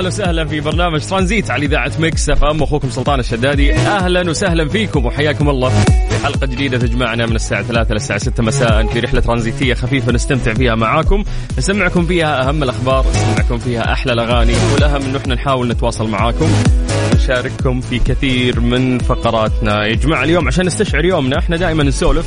أهلا وسهلا في برنامج ترانزيت على إذاعة Mix FM. أخوكم سلطان الشدادي. أهلا وسهلا فيكم وحياكم الله. في حلقة جديدة تجمعنا من الساعة 3 للساعه 6 مساء في رحلة ترانزيتية خفيفة نستمتع فيها معاكم. نسمعكم فيها أهم الأخبار نسمعكم فيها أحلى الأغاني والأهم انه إحنا نحاول نتواصل معاكم. ونشارككم في كثير من فقراتنا. يا جماعة اليوم عشان نستشعر يومنا إحنا دائما نسولف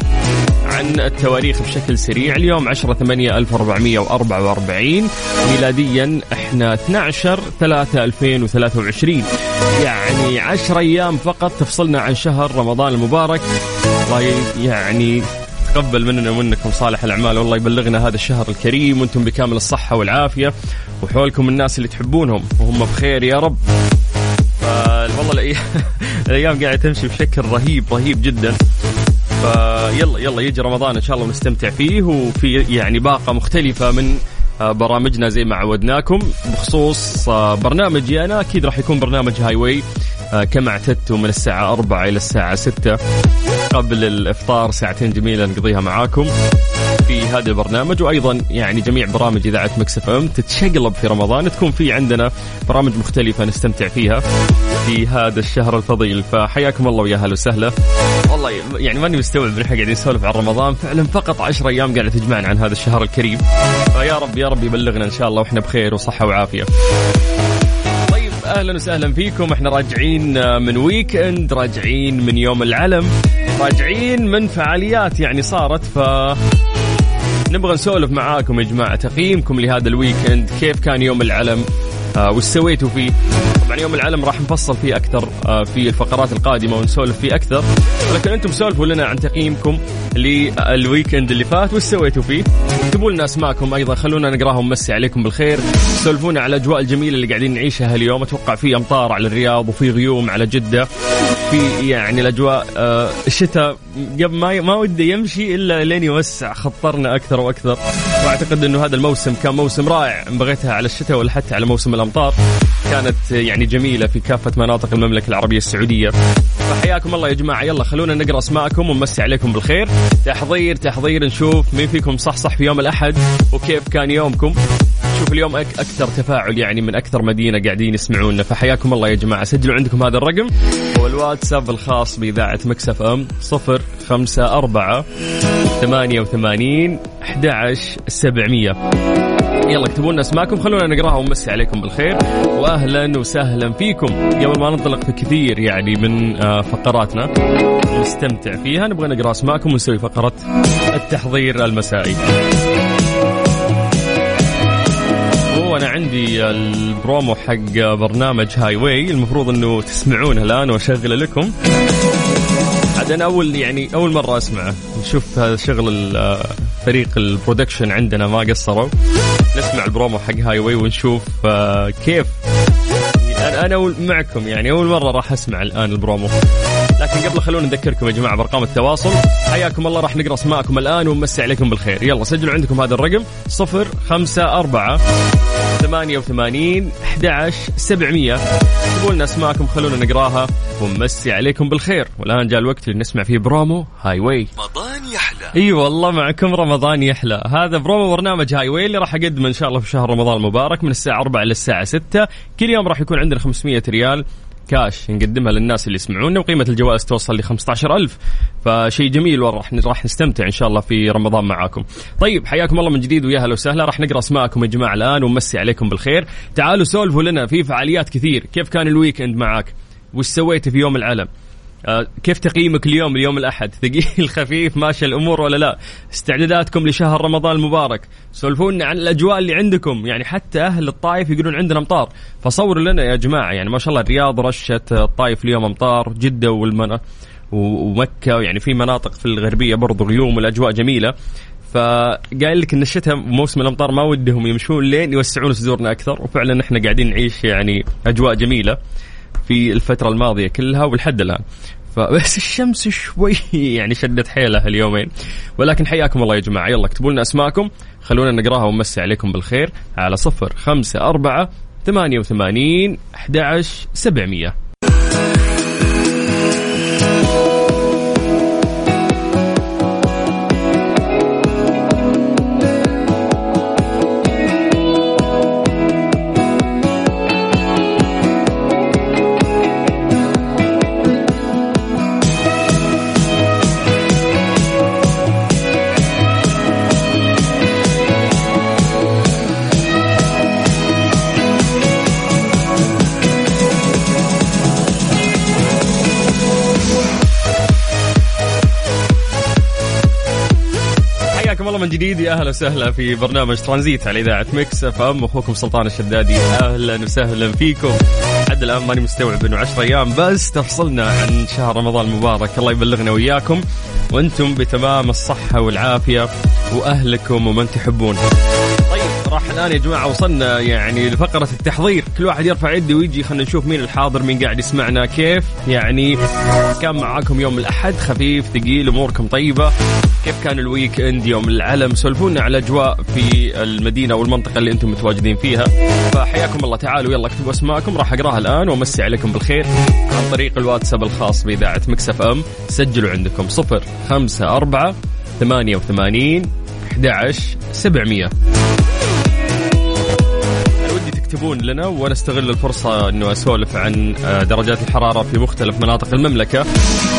عن التواريخ بشكل سريع. اليوم 10 8 1444 ميلاديا إحنا 12 3 2023 يعني 10 أيام فقط تفصلنا عن شهر رمضان المبارك. الله يعني تقبل مننا ومنكم صالح الأعمال. والله يبلغنا هذا الشهر الكريم. وأنتم بكامل الصحة والعافية. وحولكم الناس اللي تحبونهم. وهم بخير يا رب. والله الأيام قاعدة تمشي بشكل رهيب رهيب جدا. فيلا يلا يجي رمضان إن شاء الله ونستمتع فيه وفي يعني باقة مختلفة من آه، برامجنا زي ما عودناكم بخصوص آه، برنامجي أنا أكيد راح يكون برنامج Highway آه، كما اعتدتوا من الساعة 4 إلى الساعة 6 قبل الإفطار ساعتين جميلة نقضيها معاكم. في هذا البرنامج وأيضا يعني جميع برامج إذاعة Mix FM تتشقلب في رمضان تكون في عندنا برامج مختلفة نستمتع فيها في هذا الشهر الفضيل. فحياكم الله ويا هلا وسهلا. والله يعني ماني مستوعب ان إحنا قاعدين نسولف عن رمضان. فعلا فقط 10 أيام قاعدة تجمعنا عن هذا الشهر الكريم. فيا رب يا رب يبلغنا إن شاء الله وإحنا بخير وصحة وعافية. طيب أهلا وسهلا فيكم. إحنا راجعين من weekend راجعين من يوم العلم راجعين من فعاليات يعني صارت. ف نبغى نسولف معاكم يا جماعة. تقييمكم لهذا ال weekend كيف كان يوم العلم؟ آه وش سويتوا فيه؟ طبعا يوم العلم راح نفصل فيه أكثر آه في الفقرات القادمة ونسولف فيه أكثر. ولكن أنتم سولفوا لنا عن تقييمكم للويكند اللي فات وش سويتوا فيه؟ اكتبوا لنا أسماءكم أيضا خلونا نقراهم مسي عليكم بالخير. سولفونا على الاجواء الجميلة اللي قاعدين نعيشها اليوم. أتوقع في أمطار على الرياض وفي غيوم على جدة. في يعني الأجواء آه، الشتاء قبل ما ما وده يمشي إلا لين يوسع خطرنا أكثر وأكثر. وأعتقد إنه هذا الموسم كان موسم رائع. بغيتها على الشتاء ولا حتى على موسم الأمطار كانت يعني جميلة في كافة مناطق المملكة العربية السعودية. فحياكم الله يا جماعة. يلا خلونا نقرأ أسماءكم ونمسي عليكم بالخير. تحضير تحضير نشوف مين فيكم صحصح في يوم الأحد وكيف كان يومكم. شوف اليوم أك أكثر تفاعل يعني من أكثر مدينة قاعدين يسمعونا. فحياكم الله يا جماعة. سجلوا عندكم هذا الرقم. هو الواتساب الخاص بإذاعة مكسف أربعة ثمانية وثمانين أحد سبعمية. يلا اكتبوا لنا أسماءكم. خلونا نقراها ونمسي عليكم بالخير. واهلا وسهلا فيكم. قبل ما ننطلق في كثير يعني من آه، فقراتنا. نستمتع فيها. نبغى نقرأ أسماءكم ونسوي فقرة التحضير المسائي. عندي البرومو حق برنامج Highway المفروض انه تسمعونه الآن وأشغله لكم. عاد أنا أول يعني أول مرة أسمعه. نشوف هذا شغل فريق ال production عندنا ما قصروا. نسمع البرومو حق Highway ونشوف آه، كيف. أنا أنا معكم يعني أول مرة راح أسمع الآن البرومو. لكن قبل خلونا نذكركم يا جماعة بأرقام التواصل. حياكم الله راح نقرأ أسماءكم الآن ونمسي عليكم بالخير. يلا سجلوا عندكم هذا الرقم 054 88 11 700 اكتبوا لنا أسماءكم خلونا نقراها ونمسي عليكم بالخير. والآن جاء الوقت اللي نسمع فيه promo Highway رمضان يحلى. أي والله معكم رمضان يحلى. هذا برومو برنامج Highway اللي راح أقدمه إن شاء الله في شهر رمضان المبارك من الساعة 4 للساعه 6 كل يوم راح يكون عندنا 500 ريال. كاش نقدمها للناس اللي يسمعونا وقيمة الجوائز توصل ل 15000 فشيء جميل وراح راح نستمتع إن شاء الله في رمضان معاكم. طيب حياكم الله من جديد ويا هلا وسهلا راح نقرأ أسماءكم يا جماعة الآن ونمسي عليكم بالخير. تعالوا سولفوا لنا في فعاليات كثير، كيف كان ال weekend معك؟ وش سويت في يوم العلم؟ آه، كيف تقييمك اليوم اليوم الأحد؟ ثقيل خفيف ماشي الأمور ولا لا؟ استعداداتكم لشهر رمضان المبارك. سولفونا عن الأجواء اللي عندكم. يعني حتى أهل الطائف يقولون عندنا أمطار فصوروا لنا يا جماعة. يعني ما شاء الله الرياض رشت الطائف اليوم أمطار جدة والمنى ومكة. يعني في مناطق في الغربية برضو غيوم والأجواء جميلة. فقايل لك إن الشتاء موسم الأمطار ما ودهم يمشون لين يوسعون صدورنا أكثر. وفعلا إحنا قاعدين نعيش يعني أجواء جميلة. في الفترة الماضية كلها ولحد الآن. فبس الشمس شوي يعني شدت حيلها اليومين. ولكن حياكم الله يا جماعة. يلا اكتبوا لنا أسماءكم. خلونا نقراها ونمسي عليكم بالخير. على صفر خمسة أربعة ثمانية وثمانين أحد عشر سبعمية. الله من جديد يا أهلا وسهلا في برنامج ترانزيت على إذاعة Mix FM. أخوكم سلطان الشدادي أهلا وسهلا فيكم. حد الآن ماني مستوعب إنه 10 أيام بس تفصلنا عن شهر رمضان المبارك. الله يبلغنا وياكم وأنتم بتمام الصحة والعافية وأهلكم ومن تحبون راح الآن يا جماعة وصلنا يعني لفقرة التحضير. كل واحد يرفع يده ويجي خلينا نشوف مين الحاضر مين قاعد يسمعنا كيف؟ يعني كان معاكم يوم الأحد خفيف ثقيل أموركم طيبة. كيف كان ال weekend يوم العلم؟ سولفونا على الأجواء في المدينة والمنطقة اللي أنتم متواجدين فيها. فحياكم الله تعالوا يلا اكتبوا أسماءكم راح أقراها الآن وأمسي عليكم بالخير. عن طريق الواتساب الخاص بإذاعة Mix FM سجلوا عندكم صفر خمسة أربعة ثمانية وثمانين 11 700 ودي تكتبون لنا وأنا استغل الفرصة إنه أسولف عن آه، درجات الحرارة في مختلف مناطق المملكة.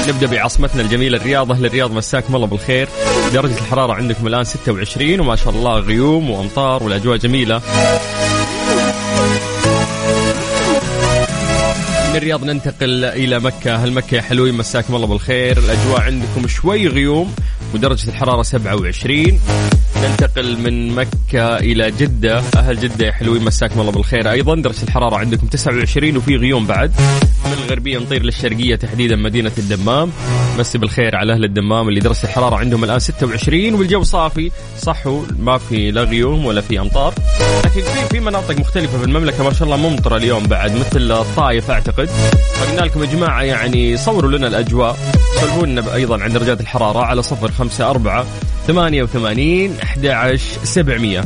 نبدأ بعاصمتنا الجميلة الرياض، أهل الرياض مساكم الله بالخير. درجة الحرارة عندكم الآن 26 وما شاء الله غيوم وأمطار والأجواء جميلة. من الرياض ننتقل إلى مكة، أهل مكة يا حلوين مساكم الله بالخير، الأجواء عندكم شوي غيوم ودرجة الحرارة 27 ننتقل من مكة إلى جدة. أهل جدة يا حلوين مساكم الله بالخير. أيضا درجة الحرارة عندكم 29 وفي غيوم بعد. من الغربية نطير للشرقية تحديدا مدينة الدمام. مسي بالخير على أهل الدمام اللي درجة الحرارة عندهم الآن 26 والجو صافي. صح ما في لا غيوم ولا في أمطار. لكن في في مناطق مختلفة في المملكة ما شاء الله ممطرة اليوم بعد مثل الطايف أعتقد. فقلنا لكم يا جماعة يعني صوروا لنا الأجواء. سولفونا أيضا عن درجات الحرارة على صفر خمسة أربعة 88 11 700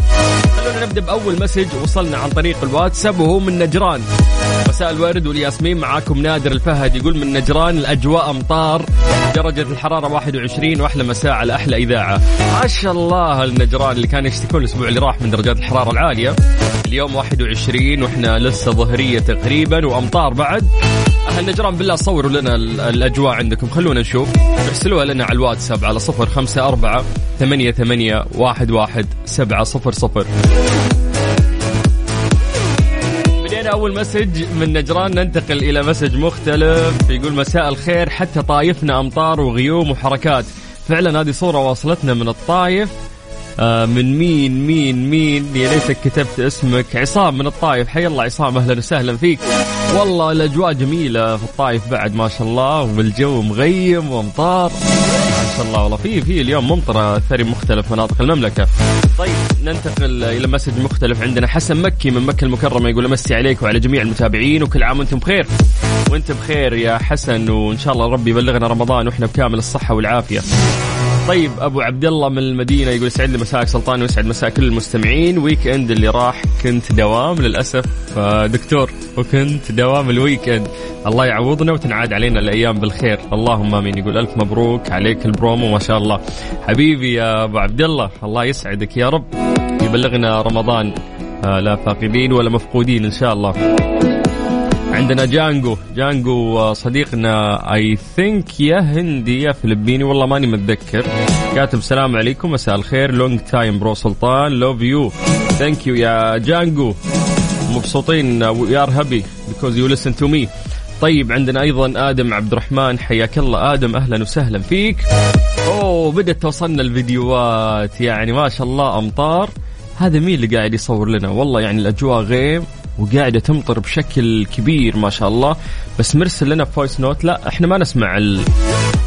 خلونا نبدأ بأول مسج. وصلنا عن طريق الواتساب وهو من نجران. مساء الورد والياسمين. معاكم نادر الفهد يقول من نجران الأجواء أمطار. درجة الحرارة 21 وأحلى مساء على أحلى إذاعة. ما شاء الله النجران اللي كانوا يشتكون الأسبوع اللي راح من درجات الحرارة العالية. اليوم 21 وإحنا لسه ظهرية تقريبا وأمطار بعد. أهل نجران بالله صوروا لنا الأجواء عندكم. خلونا نشوف. ارسلوها لنا على الواتساب على صفر خمسة أربعة ثمانية ثمانية واحد واحد سبعة صفر صفر. بدينا أول message من نجران. ننتقل إلى message مختلف. يقول مساء الخير. حتى طايفنا أمطار وغيوم وحركات. فعلا هذه صورة واصلتنا من الطايف. من مين مين مين؟ يا ليتك كتبت اسمك. عصام من الطايف. حي الله عصام أهلا وسهلا فيك. والله الأجواء جميلة في الطايف بعد ما شاء الله. والجو مغيم وامطار ما شاء الله والله. في في اليوم ممطرة ترى في مختلف مناطق المملكة. طيب ننتقل إلى message مختلف عندنا. حسن مكي من مكة المكرمة يقول أمسي عليك وعلى جميع المتابعين وكل عام وأنتم بخير. وأنت بخير يا حسن وإن شاء الله ربي يبلغنا رمضان وإحنا بكامل الصحة والعافية. طيب أبو عبد الله من المدينة يقول يسعد لي مساك سلطان ويسعد مساء كل المستمعين. weekend اللي راح كنت دوام للأسف آه، دكتور وكنت دوام ال weekend الله يعوضنا وتنعاد علينا الأيام بالخير. اللهم آمين. يقول ألف مبروك عليك البرومو ما شاء الله. حبيبي يا أبو عبد الله الله يسعدك يا رب. يبلغنا رمضان آه، لا فاقدين ولا مفقودين إن شاء الله. عندنا جانجو. جانجو صديقنا I think يا هندي يا فلبيني والله ماني متذكر. كاتب سلام عليكم مساء الخير long time bro سلطان love you thank you يا جانجو. مبسوطين we are happy because you listen to me طيب عندنا أيضا آدم عبد الرحمن حياك الله. آدم أهلا وسهلا فيك. أوه بدأت توصلنا الفيديوهات يعني ما شاء الله أمطار. هذا مين اللي قاعد يصور لنا؟ والله يعني الأجواء غيم. وقاعدة تمطر بشكل كبير ما شاء الله. بس مرسل لنا voice note لا إحنا ما نسمع ال...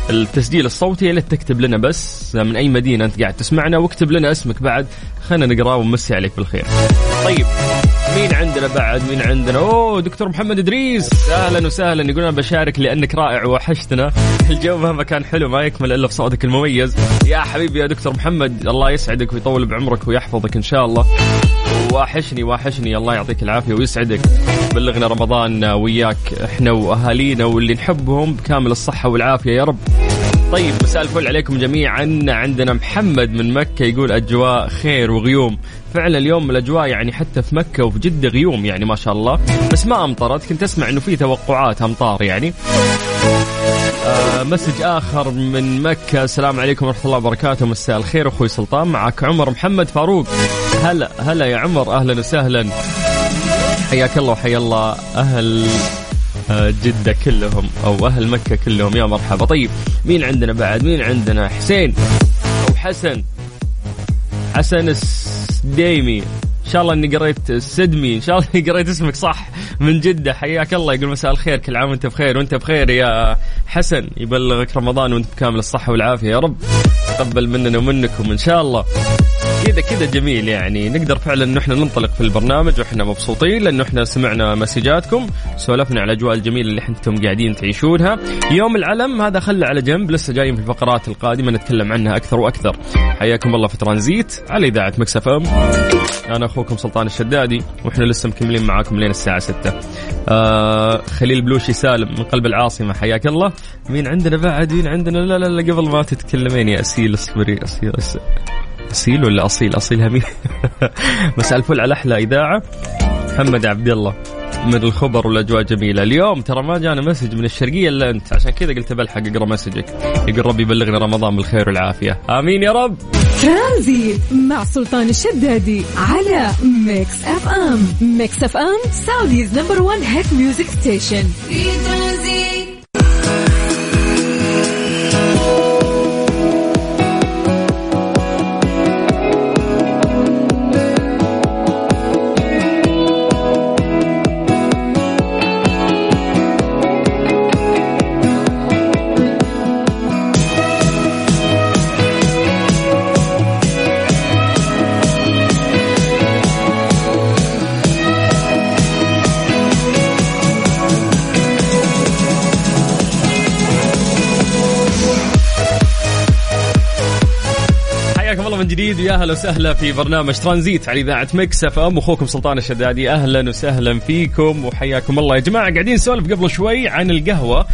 التسجيل الصوتي. الا تكتب لنا بس من أي مدينة أنت قاعد تسمعنا واكتب لنا اسمك بعد. خلينا نقرأه ونمسي عليك بالخير. طيب مين عندنا بعد؟ مين عندنا؟ أوه دكتور محمد إدريس. أهلا وسهلا. يقول أنا بشارك لأنك رائع وحشتنا الجو مهما كان حلو ما يكمل إلا بصوتك المميز. يا حبيبي يا دكتور محمد الله يسعدك ويطول بعمرك ويحفظك إن شاء الله. واحشني واحشني الله يعطيك العافية ويسعدك. بلغنا رمضان وياك إحنا وأهالينا واللي نحبهم بكامل الصحة والعافية يا رب. طيب مساء الفل عليكم جميعا. عندنا محمد من مكة يقول أجواء خير وغيوم. فعلا اليوم الأجواء يعني حتى في مكة وفي جدة غيوم يعني ما شاء الله. بس ما أمطرت. كنت أسمع أنه في توقعات أمطار يعني. آه مسج آخر من مكة. السلام عليكم ورحمة الله وبركاته. مساء الخير أخوي سلطان. معك عمر محمد فاروق. هلا هلا يا عمر أهلا وسهلا. حياك الله وحيا الله. أهل آه، جدة كلهم أو أهل مكة كلهم. يا مرحبا. طيب مين عندنا بعد؟ مين عندنا؟ حسين أو حسن؟ حسن السديمي. إن شاء الله إني قريت السدمي. إن شاء الله إني قريت اسمك صح من جدة. حياك الله. يقول مساء الخير. كل عام وأنت بخير. وأنت بخير يا حسن. يبلغك رمضان وأنت بكامل الصحة والعافية. يا رب تقبل مننا ومنكم إن شاء الله. كذا كذا جميل يعني. نقدر فعلا انه إحنا ننطلق في البرنامج وإحنا مبسوطين لأنه إحنا سمعنا مسجاتكم. سولفنا على الأجواء الجميلة اللي أنتم قاعدين تعيشونها. يوم العلم هذا خله على جنب لسه جايين في الفقرات القادمة نتكلم عنها أكثر وأكثر. حياكم الله في ترانزيت على إذاعة مكسف إم. أنا أخوكم سلطان الشدادي وإحنا لسه مكملين معاكم لين الساعة 6 آه خليل بلوشي سالم من قلب العاصمة حياك الله. مين عندنا بعد؟ مين عندنا؟ لا لا لا قبل ما تتكلمين يا أسيل اصبري أسيل, أسيل. اصيل ولا أصيل؟ أصيل همين مساء الفل على أحلى إذاعة. محمد عبد الله من الخبر والأجواء جميلة. اليوم ترى ما جانا message من الشرقية إلا أنت. عشان كذا قلت بلحق أقرأ message ك. يقول ربي يبلغنا رمضان بالخير والعافية. آمين يا رب. ترانزيت مع سلطان الشدادي على Mix FM. Mix FM Saudi's number 1 hit music station. في ترانزيت. جديد. ويا أهلا وسهلا في برنامج ترانزيت على إذاعة Mix FM. أخوكم سلطان الشدادي أهلا وسهلا فيكم وحياكم الله. يا جماعة قاعدين نسولف قبل شوي عن القهوة.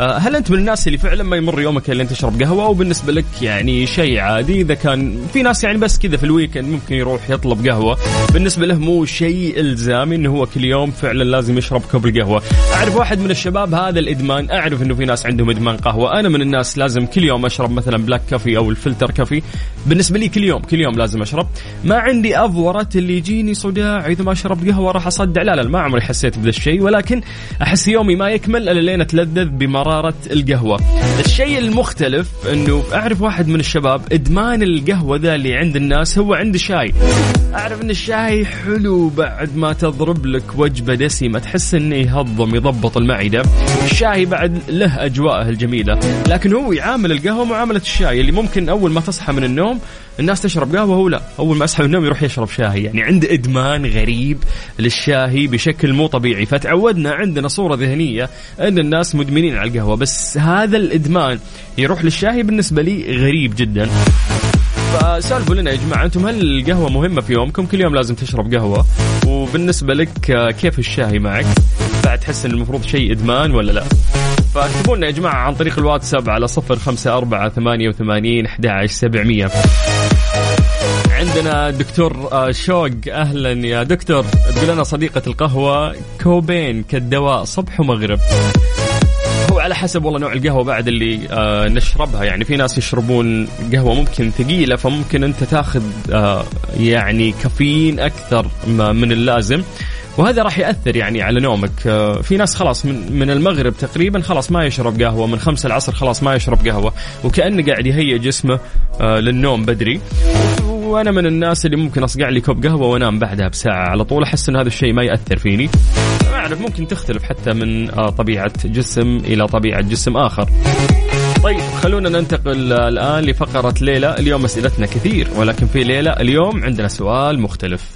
آه، هل أنت من الناس اللي فعلا ما يمر يومك إلا انت تشرب قهوة؟ وبالنسبة لك يعني شيء عادي؟ إذا كان في ناس يعني بس كذا في ال weekend ممكن يروح يطلب قهوة. بالنسبة له مو شيء إلزامي إنه هو كل يوم فعلا لازم يشرب كوب القهوه أعرف واحد من الشباب هذا الإدمان. أعرف إنه في ناس عندهم إدمان قهوة. أنا من الناس لازم كل يوم أشرب مثلا black coffee أو ال filter coffee بالنسبة لي كل يوم كل يوم لازم أشرب. ما عندي افوره اللي يجيني صداع إذا ما شربت قهوة راح أصدع. لا لا ما عمري حسيت بذا الشيء ولكن أحس يومي ما يكمل إلا لين أتلذذ بمرارة القهوة. الشيء المختلف إنه أعرف واحد من الشباب إدمان القهوة ذا اللي عند الناس هو عند الشاي. أعرف إن الشاي حلو بعد ما تضرب لك وجبة دسمة تحس إنه يهضم يضبط المعدة. الشاي بعد له أجواءه الجميلة لكن هو يعامل القهوة معاملة الشاي اللي ممكن أول ما تصحى من النوم النوم الناس تشرب قهوة هو لا. أول ما يصحى من النوم يروح يشرب شاهي. يعني عنده إدمان غريب للشاهي بشكل مو طبيعي. فتعودنا عندنا صورة ذهنية أن الناس مدمنين على القهوة. بس هذا الإدمان يروح للشاهي بالنسبة لي غريب جدا. فسالفوا لنا يا جماعة أنتم هل القهوة مهمة في يومكم؟ كل يوم لازم تشرب قهوة. وبالنسبة لك كيف الشاي معك؟ بعد تحس إن المفروض شيء إدمان ولا لا؟ فاكتبوا لنا يا جماعة عن طريق الواتساب على صفر خمسة أربعة ثمانية وثمانين أحد سبعمية. عندنا دكتور آه، شوق أهلا يا دكتور. تقول لنا صديقة القهوة كوبين كالدواء صبح ومغرب. هو على حسب والله نوع القهوة بعد اللي آه نشربها. يعني في ناس يشربون قهوة ممكن ثقيلة فممكن أنت تاخذ آه يعني كافيين أكثر من اللازم. وهذا راح يأثر يعني على نومك. آه في ناس خلاص من, من المغرب تقريبا خلاص ما يشرب قهوة من خمسة العصر خلاص ما يشرب قهوة وكأنه قاعد يهيئ جسمه آه للنوم بدري. وأنا من الناس اللي ممكن أصقع لي كوب قهوة وأنام بعدها بساعة على طول. أحس إن هذا الشيء ما يأثر فيني. ما أعرف ممكن تختلف حتى من آه، طبيعة جسم إلى طبيعة جسم آخر. طيب خلونا ننتقل الآن لفقرة ليلى. اليوم أسئلتنا كثير ولكن في ليلى اليوم عندنا سؤال مختلف.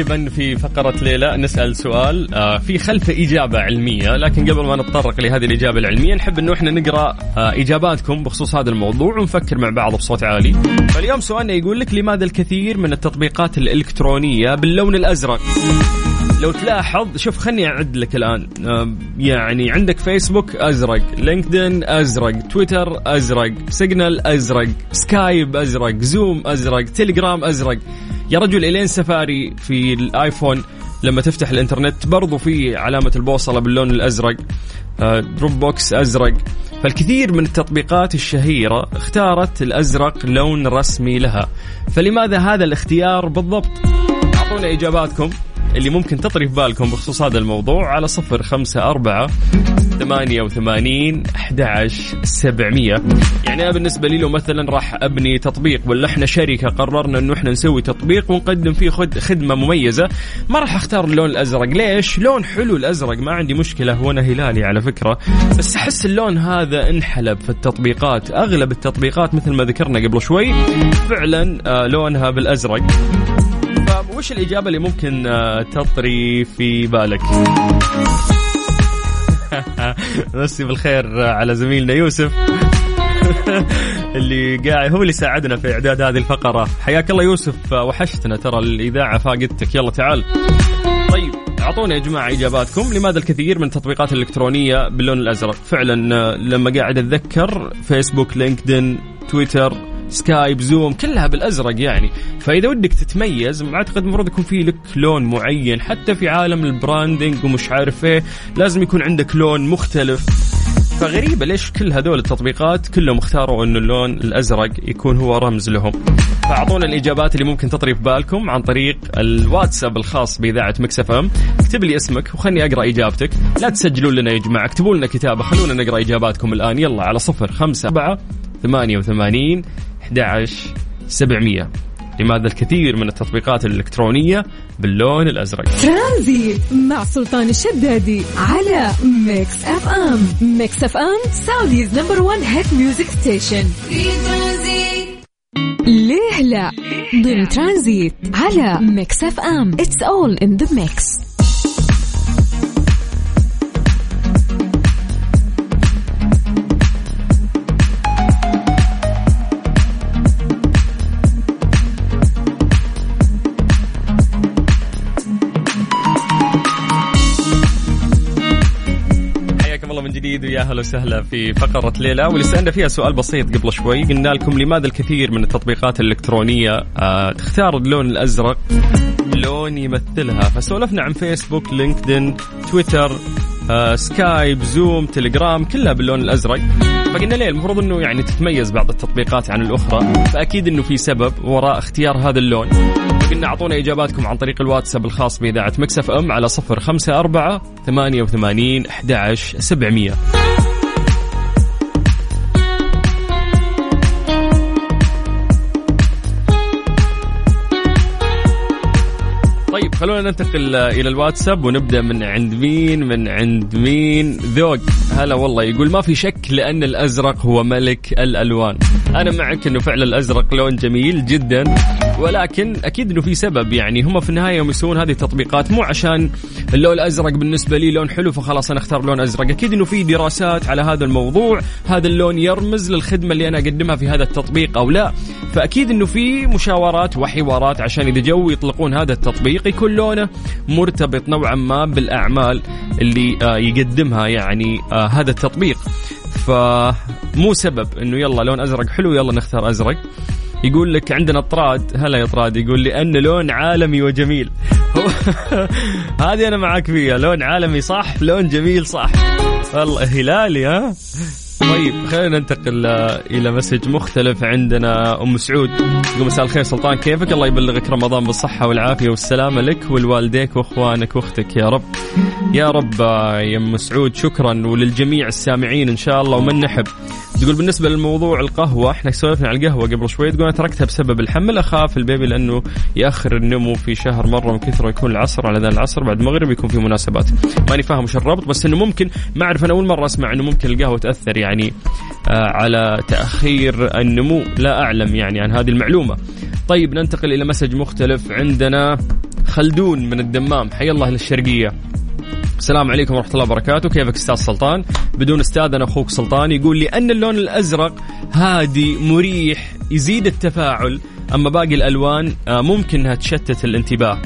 غالبا في فقرة ليه لا نسأل سؤال آه، في خلفه إجابة علمية لكن قبل ما نتطرق لهذه الإجابة العلمية نحب أنه إحنا نقرأ آه، إجاباتكم بخصوص هذا الموضوع ونفكر مع بعض بصوت عالي. فاليوم سؤالنا يقول لك لماذا الكثير من التطبيقات الإلكترونية باللون الأزرق؟ لو تلاحظ شوف خلني أعد لك الآن آه، يعني عندك فيسبوك أزرق لينكدين أزرق تويتر أزرق سيجنال أزرق سكايب أزرق زوم أزرق تليجرام أزرق. يا رجل إلين سفاري في الآيفون لما تفتح الإنترنت برضو في علامة البوصلة باللون الأزرق دروب بوكس أزرق. فالكثير من التطبيقات الشهيرة اختارت الأزرق لون رسمي لها. فلماذا هذا الاختيار بالضبط؟ أعطونا إجاباتكم. اللي ممكن تطري في بالكم بخصوص هذا الموضوع على صفر خمسة أربعة ثمانية وثمانين أحد سبعمية. يعني أنا بالنسبة لي لو مثلا راح أبني تطبيق ولا إحنا شركة قررنا إنه إحنا نسوي تطبيق ونقدم فيه خدمة مميزة ما راح أختار اللون الأزرق. ليش؟ لون حلو الأزرق ما عندي مشكلة هو أنا هلالي على فكرة. بس أحس اللون هذا انحلب في التطبيقات أغلب التطبيقات مثل ما ذكرنا قبل شوي فعلا آه، لونها بالأزرق. وش الإجابة اللي ممكن آه، تطري في بالك؟ مسي بالخير على زميلنا يوسف اللي قاعد هو اللي ساعدنا في إعداد هذه الفقرة. حياك الله يوسف وحشتنا ترى الإذاعة فاقدتك. يلا تعال. طيب أعطونا يا جماعة إجاباتكم. لماذا الكثير من التطبيقات الإلكترونية باللون الأزرق؟ فعلا آه، لما قاعد أتذكر فيسبوك لينكدين تويتر سكايب زوم كلها بالأزرق يعني. فإذا ودك تتميز أعتقد المفروض يكون في لك لون معين. حتى في عالم ال branding ومش عارف إيه لازم يكون عندك لون مختلف. فغريبة ليش كل هذول التطبيقات كلهم اختاروا إنه اللون الأزرق يكون هو رمز لهم. فأعطونا الإجابات اللي ممكن تطري في بالكم عن طريق الواتساب الخاص بإذاعة Mix FM. اكتب لي اسمك وخلني أقرأ إجابتك. لا تسجلون لنا يا جماعة اكتبوا لنا كتابة. خلونا نقرأ إجاباتكم الآن. يلا على صفر خمسة أربعة ثمانية وثمانين 11 700 لماذا الكثير من التطبيقات الإلكترونية باللون الأزرق؟ ترانزيت مع سلطان الشدادي على Mix FM. Mix FM Saudi's number one hit music station. ترانزيت ليه لا؟ ضمن ترانزيت على ميكس أف أم. It's all in the mix. جديد ويا أهلا وسهلا في فقرة ليه لا واللي سألنا فيها سؤال بسيط قبل شوي قلنا لكم لماذا الكثير من التطبيقات الإلكترونية آه تختار اللون الأزرق؟ لون يمثلها. فسولفنا عن فيسبوك لينكدين تويتر سكايب زوم تليجرام كلها باللون الأزرق. فقلنا ليه؟ المفروض إنه يعني تتميز بعض التطبيقات عن الأخرى. فأكيد إنه في سبب وراء اختيار هذا اللون. قلنا أعطونا إجاباتكم عن طريق الواتساب الخاص بإذاعة Mix FM على صفر خمسة أربعة ثمانية وثمانين أحد عشر سبعمية. طيب خلونا ننتقل إلى الواتساب ونبدأ من عند مين؟ من عند مين؟ ذوق. هلا والله يقول ما في شك لأن الأزرق هو ملك الألوان. أنا معك إنه فعلا الأزرق لون جميل جدا. ولكن أكيد إنه في سبب يعني هم في النهاية يوم يسوون هذه التطبيقات مو عشان اللون الأزرق بالنسبة لي لون حلو فخلاص أنا أختار لون أزرق. أكيد إنه في دراسات على هذا الموضوع هذا اللون يرمز للخدمة اللي أنا أقدمها في هذا التطبيق أو لا. فأكيد إنه في مشاورات وحوارات عشان إذا جو يطلقون هذا التطبيق يكون لونه مرتبط نوعا ما بالأعمال اللي آه، يقدمها يعني آه، هذا التطبيق. فمو سبب إنه يلا لون أزرق حلو يلا نختار أزرق. يقول لك عندنا طراد هلا يا طراد يقول لأن لون عالمي وجميل. هذه أنا معك فيها. لون عالمي صح لون جميل صح. والله هلالي ها؟ طيب خلينا ننتقل إلى message مختلف عندنا. أم سعود تقول مساء الخير سلطان كيفك؟ الله يبلغك رمضان بالصحة والعافية والسلامة لك ولوالديك وإخوانك وأختك. يا رب. يا رب يا أم سعود شكرا وللجميع السامعين إن شاء الله. ومن نحب تقول بالنسبة للموضوع القهوة إحنا سولفنا على القهوة قبل شوي تقول أنا تركتها بسبب الحمل. أخاف ال baby لأنه يأخر النمو في شهر مرة من كثرة يكون العصر على ذا العصر بعد المغرب يكون في مناسبات. ماني فاهم وش الربط بس إنه ممكن ما أعرف أنا أول مرة أسمع إنه ممكن القهوة تأثر يعني آه على تأخير النمو. لا أعلم يعني عن هذه المعلومة. طيب ننتقل إلى مسج مختلف عندنا. خلدون من الدمام حي الله للشرقية. السلام عليكم ورحمة الله وبركاته. كيفك أستاذ سلطان؟ بدون أستاذ أنا أخوك سلطان. يقول لي أن اللون الأزرق هادي مريح يزيد التفاعل أما باقي الألوان آه، ممكن أنها تشتت الانتباه.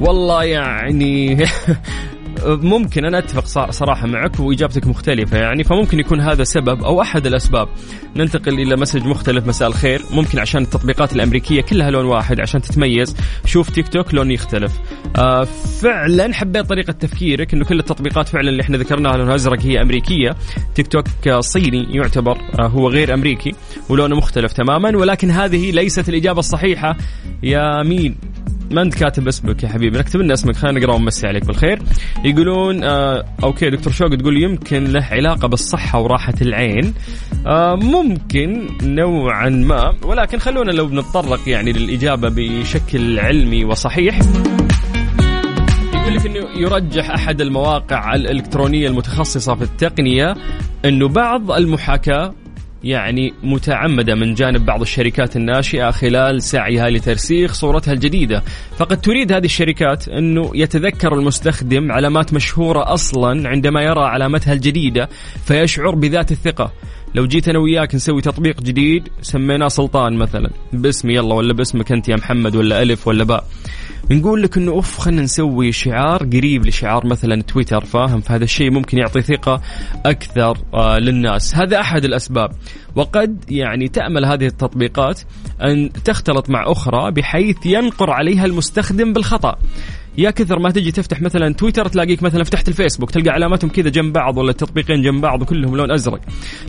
والله يعني ممكن أنا أتفق صراحة معك وإجابتك مختلفة يعني فممكن يكون هذا سبب أو أحد الأسباب. ننتقل إلى مسج مختلف مساء الخير. ممكن عشان التطبيقات الأمريكية كلها لون واحد عشان تتميز. شوف تيك توك لون يختلف. آه فعلا حبيت طريقة تفكيرك إنه كل التطبيقات فعلا اللي إحنا ذكرناها لونها أزرق هي أمريكية. تيك توك صيني يعتبر آه هو غير أمريكي ولونه مختلف تماما ولكن هذه ليست الإجابة الصحيحة. يا مين؟ ما انت كاتب اسمك يا حبيبي نكتب لنا اسمك خلينا نقرأ ونمسي عليك بالخير. يقولون آه أوكي دكتور شوق تقول يمكن له علاقة بالصحة وراحة العين. آه ممكن نوعا ما ولكن خلونا لو بنتطرق يعني للإجابة بشكل علمي وصحيح. يقول لك إنه يرجح أحد المواقع الإلكترونية المتخصصة في التقنية إنه بعض المحاكاة يعني متعمدة من جانب بعض الشركات الناشئة خلال سعيها لترسيخ صورتها الجديدة، فقد تريد هذه الشركات أنه يتذكر المستخدم علامات مشهورة أصلا عندما يرى علامتها الجديدة فيشعر بذات الثقة. لو جيت أنا وياك نسوي تطبيق جديد سميناه سلطان مثلا. باسمي يلا ولا باسمك أنت يا محمد ولا ألف ولا باء. نقول لك إنه أوف خلينا نسوي شعار قريب لشعار مثلا تويتر فاهم؟ فهذا الشيء ممكن يعطي ثقة أكثر آه للناس. هذا أحد الأسباب. وقد يعني تأمل هذه التطبيقات أن تختلط مع أخرى بحيث ينقر عليها المستخدم بالخطأ. يا كثر ما تجي تفتح مثلا تويتر تلاقيك مثلا فتحت الفيسبوك تلقى علاماتهم كذا جنب بعض ولا التطبيقين جنب بعض وكلهم لون أزرق.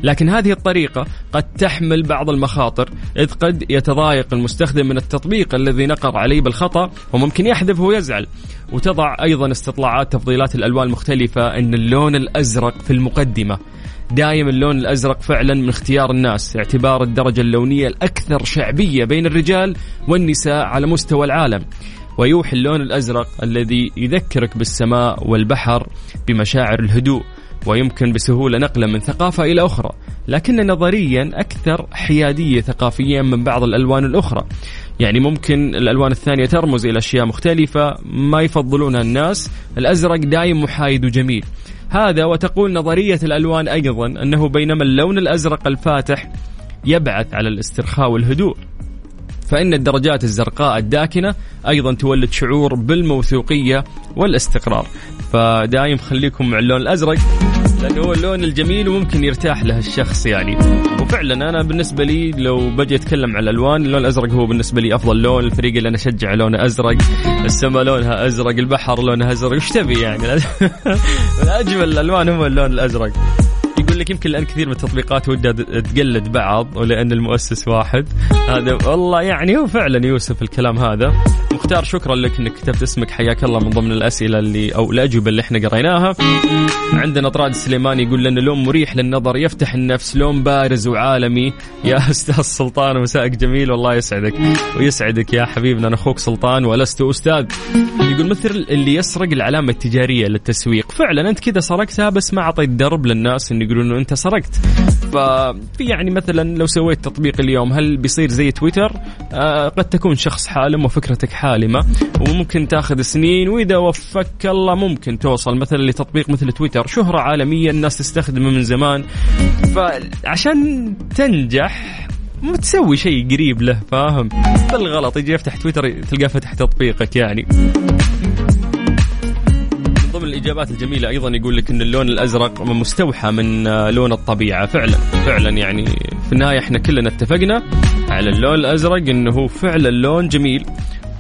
لكن هذه الطريقة قد تحمل بعض المخاطر إذ قد يتضايق المستخدم من التطبيق الذي نقر عليه بالخطأ وممكن يحذف ويزعل. وتضع أيضا استطلاعات تفضيلات الألوان المختلفة إن اللون الأزرق في المقدمة. دايم اللون الأزرق فعلا من اختيار الناس اعتبار الدرجة اللونية الأكثر شعبية بين الرجال والنساء على مستوى العالم. ويوحي اللون الأزرق الذي يذكرك بالسماء والبحر بمشاعر الهدوء ويمكن بسهولة نقله من ثقافة إلى أخرى، لكن نظريا أكثر حيادية ثقافيا من بعض الألوان الأخرى. يعني ممكن الألوان الثانية ترمز إلى أشياء مختلفة ما يفضلونها الناس، الأزرق دايم محايد وجميل. هذا وتقول نظرية الألوان أيضا أنه بينما اللون الأزرق الفاتح يبعث على الاسترخاء والهدوء فإن الدرجات الزرقاء الداكنة أيضا تولد شعور بالموثوقية والاستقرار. فدايم خليكم مع اللون الأزرق لأنه هو اللون الجميل وممكن يرتاح له الشخص يعني. وفعلا أنا بالنسبة لي لو بجي أتكلم عن الألوان اللون الأزرق هو بالنسبة لي أفضل لون الفريق اللي أنا أشجع لونه أزرق السماء لونها أزرق البحر لونها أزرق وش تبي يعني؟ من أجمل الألوان هو اللون الأزرق. لك يمكن لأن كثير من التطبيقات ودها تقلد بعض ولأن المؤسس واحد. هذا والله يعني هو فعلا يوسف الكلام هذا. مختار شكرا لك إنك كتبت اسمك. حياك الله من ضمن الأسئلة اللي أو الأجوبة اللي إحنا قريناها. عندنا طراد السليماني يقول لنا لون مريح للنظر يفتح النفس لون بارز وعالمي. يا أستاذ سلطان مساءك جميل والله يسعدك. ويسعدك يا حبيبنا أنا أخوك سلطان ولست أستاذ. يقول مثل اللي يسرق العلامة التجارية للتسويق. فعلا أنت كذا سرقتها بس ما أعطيت درب للناس انه يقولون انه أنت سرقت. ففي يعني مثلا لو سويت تطبيق اليوم هل بيصير زي تويتر؟ آه قد تكون شخص حالم وفكرتك حالمة وممكن تأخذ سنين وإذا وفقك الله ممكن توصل مثلا لتطبيق مثل تويتر. شهرة عالمية الناس تستخدمه من زمان. فعشان تنجح مو تسوي شيء قريب له فاهم؟ بالغلط يجي يفتح تويتر تلقاه فتح تطبيقك يعني. الإجابات الجميلة أيضا يقول لك إن اللون الأزرق مستوحى من لون الطبيعة. فعلا فعلا يعني في النهاية إحنا كلنا اتفقنا على اللون الأزرق إنه هو فعلا لون جميل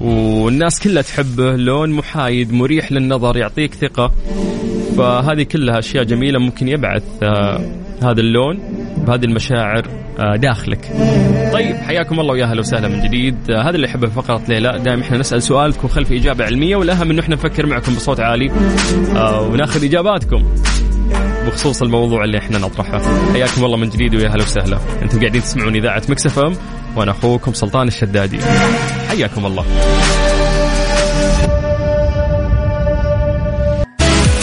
والناس كلها تحبه لون محايد مريح للنظر يعطيك ثقة. فهذه كلها أشياء جميلة ممكن يبعث آه هذا اللون. بهذه المشاعر آه داخلك. طيب حياكم الله ويا أهلا وسهلا من جديد، آه هذا اللي أحبه فقرة ليلى، دائما إحنا نسأل سؤال تكون خلف إجابة علمية والأهم إنه إحنا نفكر معكم بصوت عالي آه وناخذ إجاباتكم. بخصوص الموضوع اللي إحنا نطرحه. حياكم الله من جديد ويا أهلا وسهلا. أنتم قاعدين تسمعون إذاعة Mix FM وأنا أخوكم سلطان الشدادي. حياكم الله.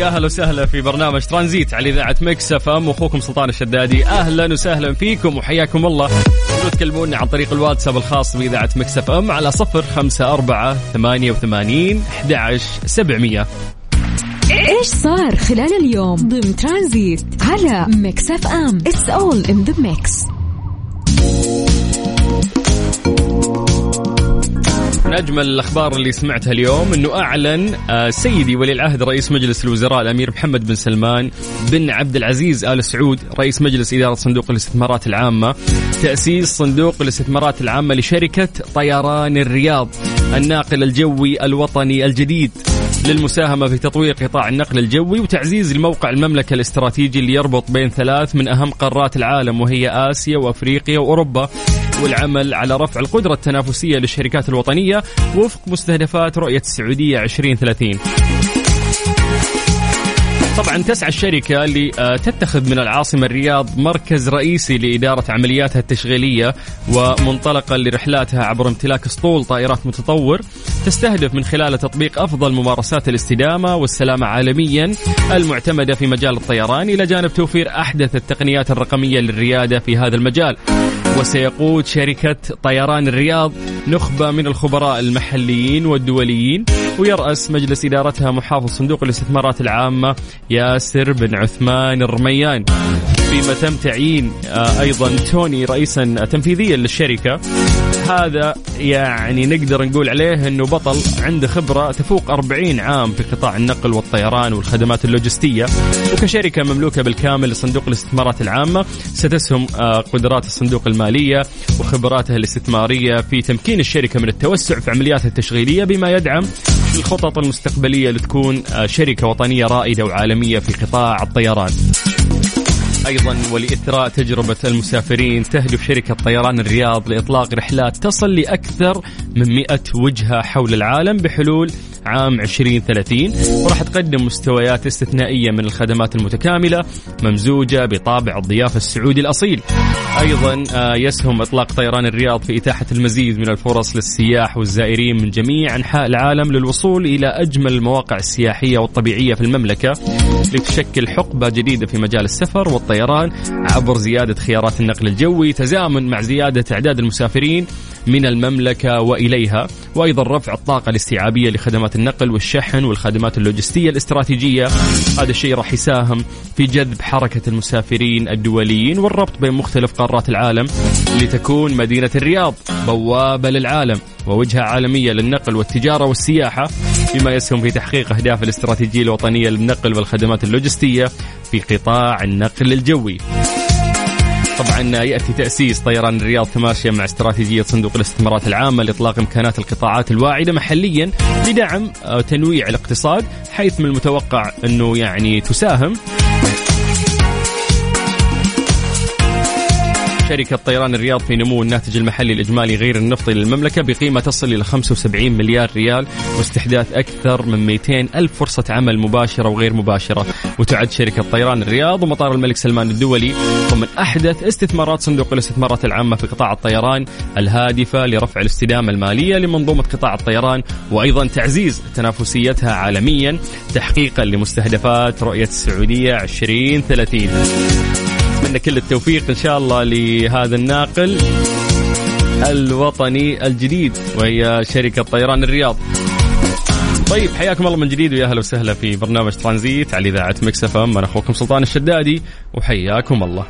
يا أهلا وسهلا في برنامج ترانزيت على إذاعة Mix FM. واخوكم سلطان الشدادي. أهلا وسهلا فيكم وحياكم الله. تكلمونا عن طريق الواتساب الخاص بإذاعة Mix FM على صفر خمسة أربعة ثمانية وثمانين أحد عشر سبعمية. إيش صار خلال اليوم ضمن ترانزيت على Mix FM؟ It's all in the mix من أجمل الأخبار اللي سمعتها اليوم إنه أعلن آه، سيدي ولي العهد رئيس مجلس الوزراء الأمير محمد بن سلمان بن عبد العزيز آل سعود رئيس مجلس إدارة صندوق الاستثمارات العامة تأسيس صندوق الاستثمارات العامة لشركة طيران الرياض الناقل الجوي الوطني الجديد. للمساهمة في تطوير قطاع النقل الجوي وتعزيز الموقع المملكة الاستراتيجي اللي يربط بين ثلاث من أهم قارات العالم وهي آسيا وأفريقيا وأوروبا. والعمل على رفع القدرة التنافسية للشركات الوطنية وفق مستهدفات رؤية السعودية 2030 طبعا تسعى الشركة لتتخذ من العاصمة الرياض مركز رئيسي لإدارة عملياتها التشغيلية ومنطلقا لرحلاتها عبر امتلاك اسطول طائرات متطور. تستهدف من خلاله تطبيق أفضل ممارسات الاستدامة والسلامة عالميا المعتمدة في مجال الطيران. إلى جانب توفير أحدث التقنيات الرقمية للريادة في هذا المجال. وسيقود شركة طيران الرياض نخبة من الخبراء المحليين والدوليين ويرأس مجلس إدارتها محافظ صندوق الاستثمارات العامة ياسر بن عثمان الرميان. فيما تم تعيين آه، أيضا توني رئيسا تنفيذيا للشركة. هذا يعني نقدر نقول عليه أنه بطل عنده خبرة تفوق 40 عام في قطاع النقل والطيران والخدمات اللوجستية. وكشركة مملوكة بالكامل لصندوق الاستثمارات العامة ستسهم آه، قدرات الصندوق المالية وخبراته الاستثمارية في تمكين الشركة من التوسع في عملياتها التشغيلية بما يدعم الخطط المستقبلية لتكون آه، شركة وطنية رائدة وعالمية في قطاع الطيران. أيضا ولإثراء تجربة المسافرين تهدف شركة طيران الرياض لإطلاق رحلات تصل لأكثر من 100 وجهة حول العالم بحلول عام 2030 وراح تقدم مستويات استثنائية من الخدمات المتكاملة ممزوجة بطابع الضيافة السعودي الأصيل. أيضا آه، يسهم إطلاق طيران الرياض في إتاحة المزيد من الفرص للسياح والزائرين من جميع أنحاء العالم للوصول إلى أجمل المواقع السياحية والطبيعية في المملكة. لتشكل حقبة جديدة في مجال السفر والطيران عبر زيادة خيارات النقل الجوي تزامن مع زيادة أعداد المسافرين من المملكة وإليها وأيضا رفع الطاقة الاستيعابية لخدمات النقل والشحن والخدمات اللوجستية الاستراتيجية. هذا الشيء راح يساهم في جذب حركة المسافرين الدوليين والربط بين مختلف قارات العالم لتكون مدينة الرياض بوابة للعالم ووجهة عالمية للنقل والتجارة والسياحة بما يسهم في تحقيق أهداف الاستراتيجية الوطنية للنقل والخدمات اللوجستية في قطاع النقل الجوي. طبعا يأتي تأسيس طيران الرياض تماشيا مع استراتيجية صندوق الاستثمارات العامة لإطلاق إمكانات القطاعات الواعدة محليا لدعم تنويع الاقتصاد حيث من المتوقع أنه يعني تساهم. شركة طيران الرياض في نمو الناتج المحلي الإجمالي غير النفطي للمملكة بقيمة تصل إلى 75 مليار ريال واستحداث أكثر من 200 ألف فرصة عمل مباشرة وغير مباشرة. وتعد شركة طيران الرياض ومطار الملك سلمان الدولي ضمن أحدث استثمارات صندوق الاستثمارات العامة في قطاع الطيران الهادفة لرفع الاستدامة المالية لمنظومة قطاع الطيران وأيضا تعزيز تنافسيتها عالميا تحقيقا لمستهدفات رؤية السعودية 2030 نتمنى كل التوفيق إن شاء الله لهذا الناقل الوطني الجديد وهي شركة طيران الرياض. طيب حياكم الله من جديد ويا أهلا وسهلا في برنامج ترانزيت على إذاعة Mix FM أنا أخوكم سلطان الشدادي وحياكم الله.